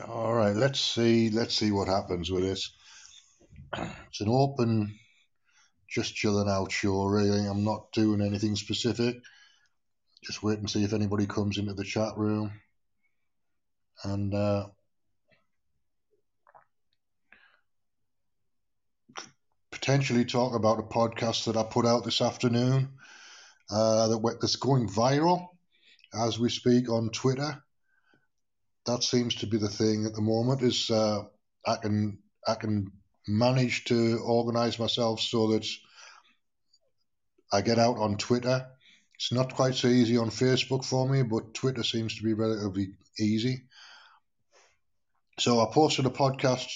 All right, let's see. Let's see what happens with this. It's an open, just chilling out show. Really, I'm not doing anything specific. Just wait and see if anybody comes into the chat room, and uh, potentially talk about a podcast that I put out this afternoon uh, that that's going viral as we speak on Twitter. That seems to be the thing at the moment. Is uh, I can I can manage to organize myself so that I get out on Twitter. It's not quite so easy on Facebook for me, but Twitter seems to be relatively easy. So I posted a podcast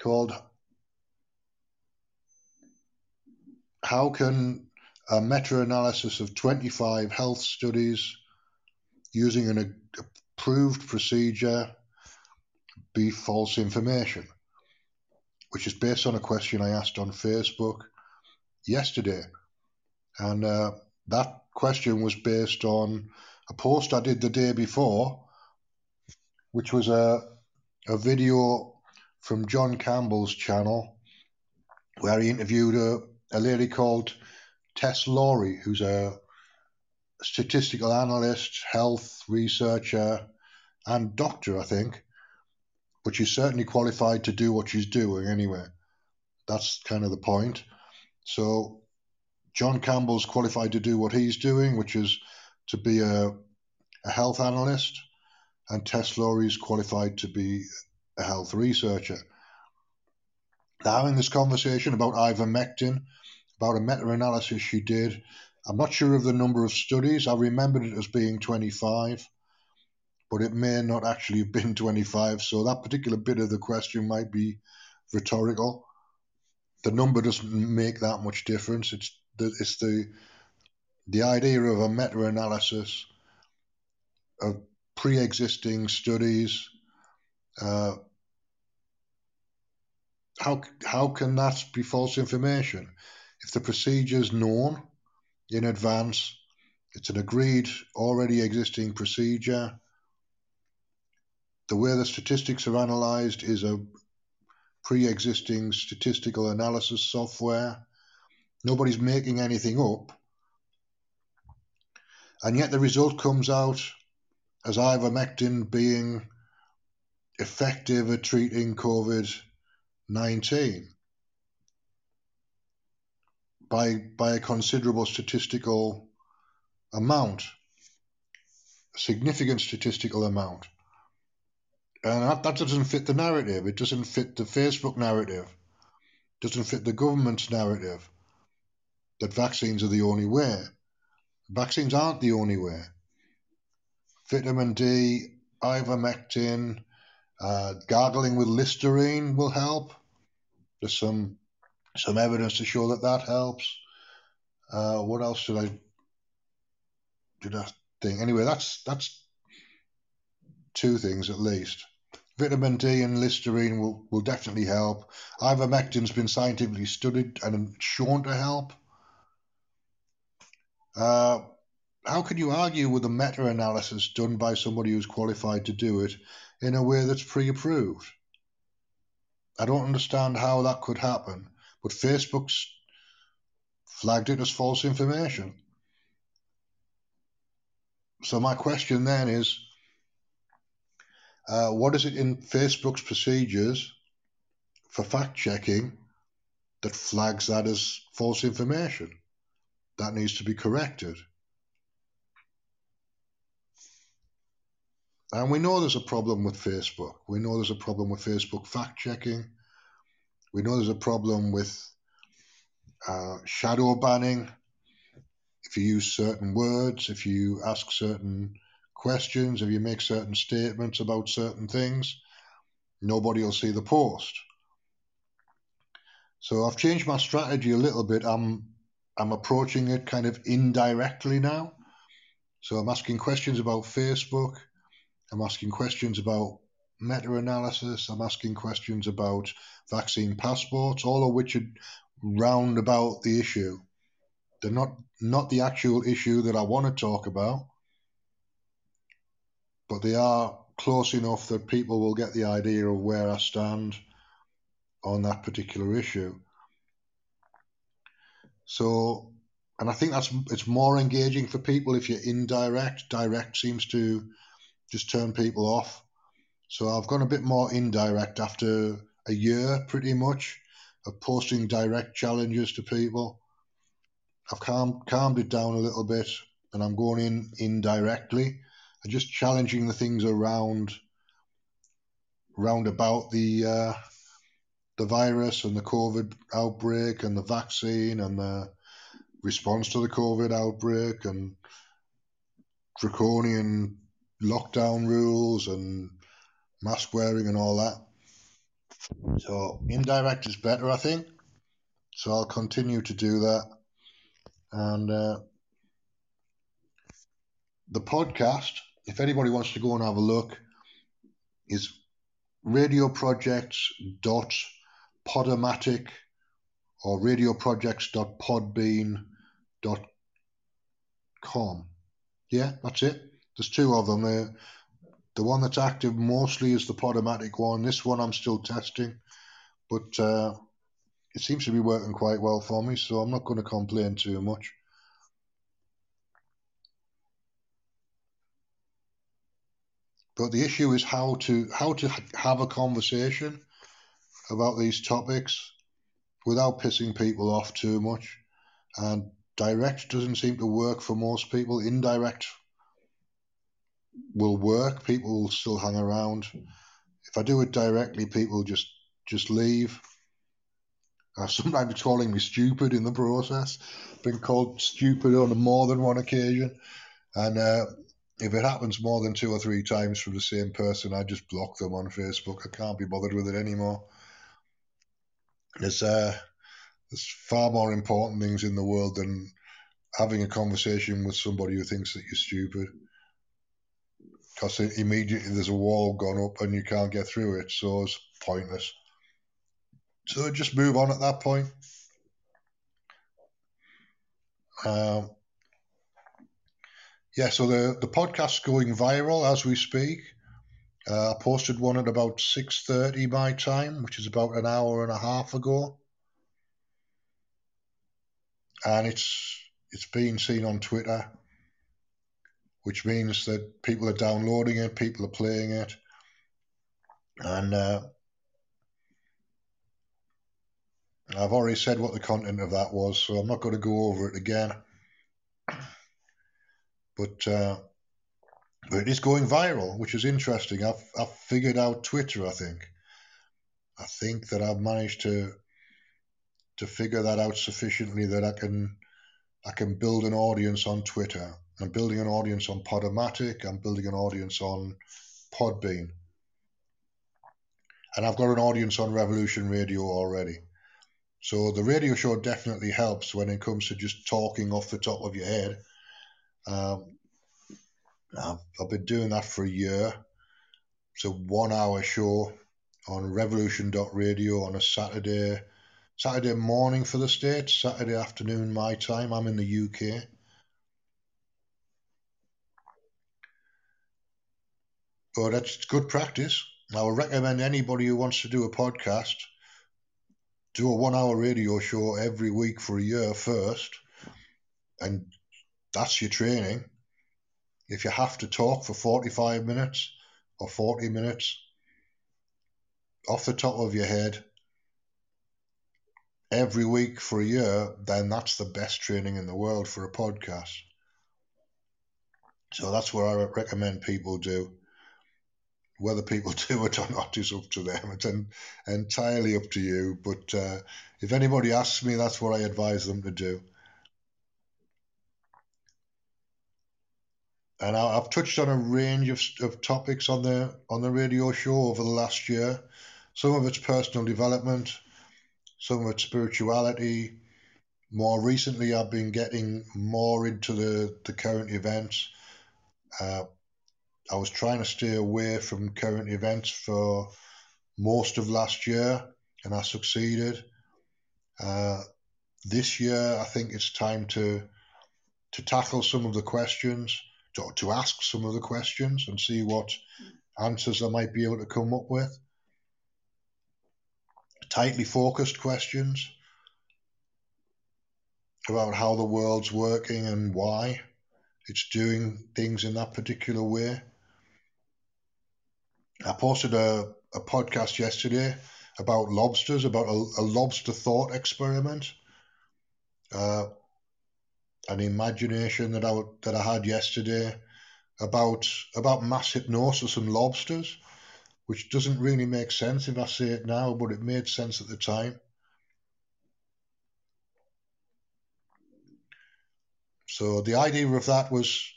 called How Can a Meta Analysis of 25 Health Studies using an approved procedure be false information? Which is based on a question I asked on Facebook yesterday. And uh, that question was based on a post I did the day before, which was a, a video from John Campbell's channel where he interviewed a, a lady called Tess Lawrie, who's a statistical analyst, health researcher, and doctor, I think. But she's certainly qualified to do what she's doing anyway. That's kind of the point. So John Campbell's qualified to do what he's doing, which is to be a, a health analyst, and Tess Lawrie's qualified to be a health researcher. Now, having this conversation about ivermectin, about a meta-analysis she did, I'm not sure of the number of studies. I remembered it as being 25, but it may not actually have been 25. So that particular bit of the question might be rhetorical. The number doesn't make that much difference. It's the it's the the idea of a meta-analysis of pre-existing studies. Uh, how how can that be false information if the procedure is known in advance? It's an agreed, already existing procedure. The way the statistics are analysed is a pre-existing statistical analysis software. Nobody's making anything up. And yet the result comes out as ivermectin being effective at treating COVID 19 by, by a considerable statistical amount, significant statistical amount. And that, that doesn't fit the narrative. It doesn't fit the Facebook narrative. It doesn't fit the government's narrative that vaccines are the only way. Vaccines aren't the only way. Vitamin D, ivermectin, uh, gargling with Listerine will help. There's some some evidence to show that that helps. Uh, what else did I did I think? Anyway, that's that's two things at least. Vitamin D and Listerine will, will definitely help. Ivermectin's been scientifically studied and shown to help. Uh, how can you argue with a meta analysis done by somebody who's qualified to do it in a way that's pre approved? I don't understand how that could happen, but Facebook's flagged it as false information. So, my question then is uh, what is it in Facebook's procedures for fact checking that flags that as false information? That needs to be corrected. And we know there's a problem with Facebook. We know there's a problem with Facebook fact checking. We know there's a problem with uh, shadow banning. If you use certain words, if you ask certain questions, if you make certain statements about certain things, nobody will see the post. So I've changed my strategy a little bit. I'm I'm approaching it kind of indirectly now. So I'm asking questions about Facebook. I'm asking questions about meta analysis. I'm asking questions about vaccine passports, all of which are round about the issue. They're not not the actual issue that I want to talk about, but they are close enough that people will get the idea of where I stand on that particular issue. So, and I think that's it's more engaging for people if you're indirect. Direct seems to just turn people off. So I've gone a bit more indirect after a year, pretty much, of posting direct challenges to people. I've calmed, calmed it down a little bit, and I'm going in indirectly and just challenging the things around round about the uh, the virus and the COVID outbreak and the vaccine and the response to the COVID outbreak and draconian lockdown rules and mask wearing and all that. So indirect is better, I think. So I'll continue to do that. And uh, the podcast, if anybody wants to go and have a look, is radioprojects.podomatic or radioprojects.podbean.com. Yeah, that's it. There's two of them. Uh, the one that's active mostly is the Podomatic one. This one I'm still testing, but uh, it seems to be working quite well for me, so I'm not going to complain too much. But the issue is how to how to have a conversation about these topics without pissing people off too much. And direct doesn't seem to work for most people. Indirect will work. People will still hang around. If I do it directly, people just just leave. Uh, sometimes calling me stupid in the process. Been called stupid on more than one occasion, and uh, if it happens more than two or three times from the same person, I just block them on Facebook. I can't be bothered with it anymore. There's uh, there's far more important things in the world than having a conversation with somebody who thinks that you're stupid. Because immediately there's a wall gone up and you can't get through it, so it's pointless. So just move on at that point. Um, yeah, so the, the podcast's going viral as we speak. Uh, I posted one at about 6.30 my time, which is about an hour and a half ago. And it's it's being seen on Twitter, which means that people are downloading it, people are playing it. And uh, I've already said what the content of that was, so I'm not going to go over it again. But uh, but it is going viral, which is interesting. I've I've figured out Twitter. I think. I think that I've managed to to figure that out sufficiently that I can I can build an audience on Twitter. I'm building an audience on Podomatic. I'm building an audience on Podbean. And I've got an audience on Revolution Radio already. So the radio show definitely helps when it comes to just talking off the top of your head um, I've, I've been doing that for a year. It's a one hour show on revolution.radio on a Saturday Saturday morning for the States, Saturday afternoon my time. I'm in the UK. But that's good practice. I would recommend anybody who wants to do a podcast do a one hour radio show every week for a year first and that's your training. If you have to talk for 45 minutes or 40 minutes off the top of your head every week for a year, then that's the best training in the world for a podcast. So that's what I recommend people do. Whether people do it or not is up to them. It's en- entirely up to you. But uh, if anybody asks me, that's what I advise them to do. and I, have touched on a range of, of topics on the on the radio show over the last year. Some of it's personal development, some of it's spirituality. More recently, I've been getting more into the, the current events. Uh, I was trying to stay away from current events for most of last year, and I succeeded. Uh, this year, I think it's time to to tackle some of the questions to, to ask some of the questions and see what answers I might be able to come up with. Tightly focused questions about how the world's working and why it's doing things in that particular way. I posted a, a podcast yesterday about lobsters, about a, a lobster thought experiment. Uh, an imagination that I that I had yesterday about about mass hypnosis and lobsters, which doesn't really make sense if I say it now, but it made sense at the time. So the idea of that was,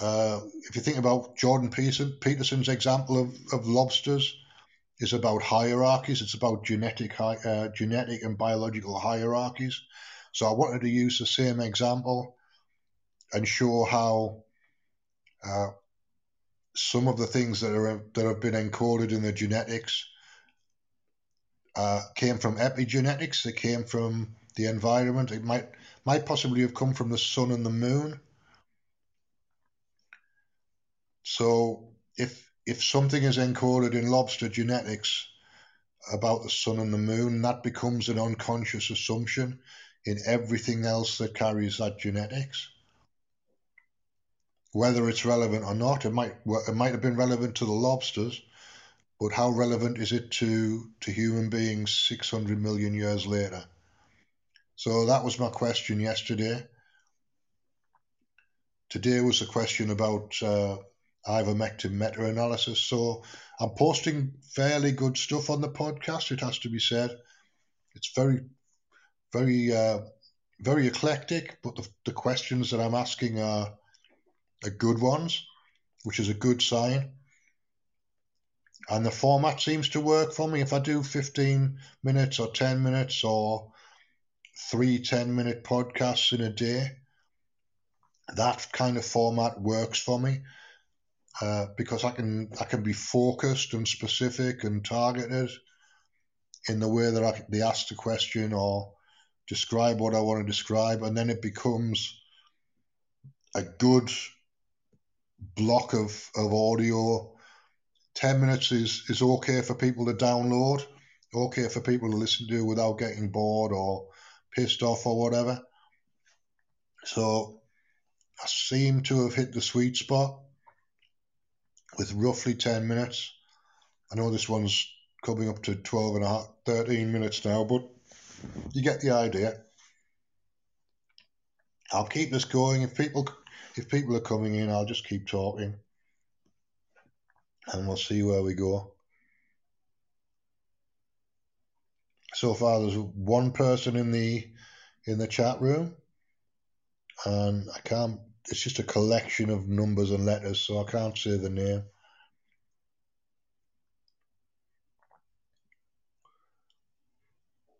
uh, if you think about Jordan Peterson, Peterson's example of, of lobsters, it's about hierarchies. It's about genetic, uh, genetic and biological hierarchies. So I wanted to use the same example and show how uh, some of the things that are that have been encoded in the genetics uh, came from epigenetics. They came from the environment. It might might possibly have come from the sun and the moon. So if if something is encoded in lobster genetics about the sun and the moon, that becomes an unconscious assumption in everything else that carries that genetics. Whether it's relevant or not, it might it might have been relevant to the lobsters, but how relevant is it to to human beings 600 million years later? So that was my question yesterday. Today was a question about uh, ivermectin meta-analysis. So I'm posting fairly good stuff on the podcast. It has to be said. It's very very uh, very eclectic, but the, the questions that I'm asking are are good ones, which is a good sign. And the format seems to work for me. If I do 15 minutes or 10 minutes or three 10 minute podcasts in a day, that kind of format works for me. Uh, because I can I can be focused and specific and targeted in the way that I, they ask the question or describe what I want to describe, and then it becomes a good block of, of audio. 10 minutes is, is okay for people to download, okay for people to listen to without getting bored or pissed off or whatever. So I seem to have hit the sweet spot with roughly 10 minutes. I know this one's coming up to 12 and a half, 13 minutes now, but you get the idea. I'll keep this going. If people if people are coming in, I'll just keep talking, and we'll see where we go. So far, there's one person in the in the chat room, and I can't. It's just a collection of numbers and letters, so I can't say the name.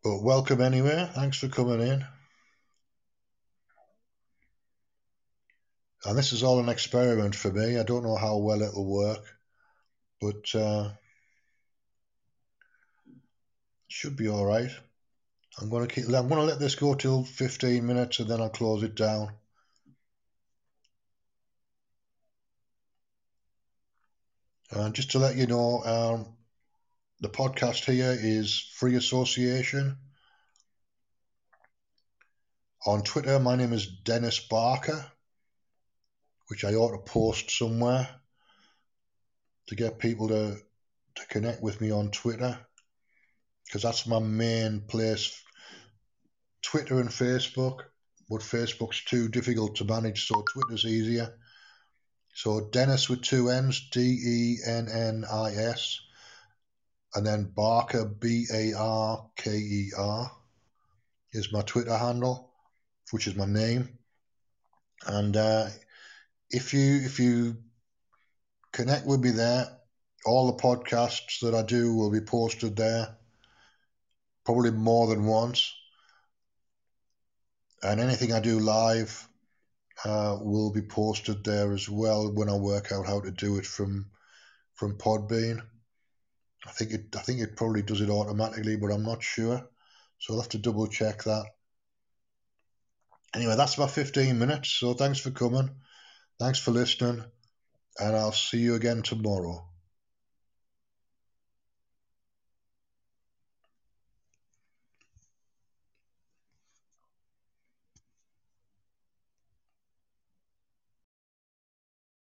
But welcome anyway. Thanks for coming in. And this is all an experiment for me. I don't know how well it'll work, but uh, should be all right. I'm going to keep. I'm going to let this go till 15 minutes, and then I'll close it down. And just to let you know, um, the podcast here is free association. On Twitter, my name is Dennis Barker, which I ought to post somewhere to get people to, to connect with me on Twitter because that's my main place. Twitter and Facebook, but Facebook's too difficult to manage, so Twitter's easier. So Dennis with two N's, D E N N I S, and then Barker, B A R K E R, is my Twitter handle, which is my name. And uh, if you if you connect with me there, all the podcasts that I do will be posted there, probably more than once. And anything I do live uh, will be posted there as well when I work out how to do it from from Podbean. I think it I think it probably does it automatically, but I'm not sure. So I'll have to double check that. Anyway, that's about 15 minutes. So thanks for coming. Thanks for listening. And I'll see you again tomorrow.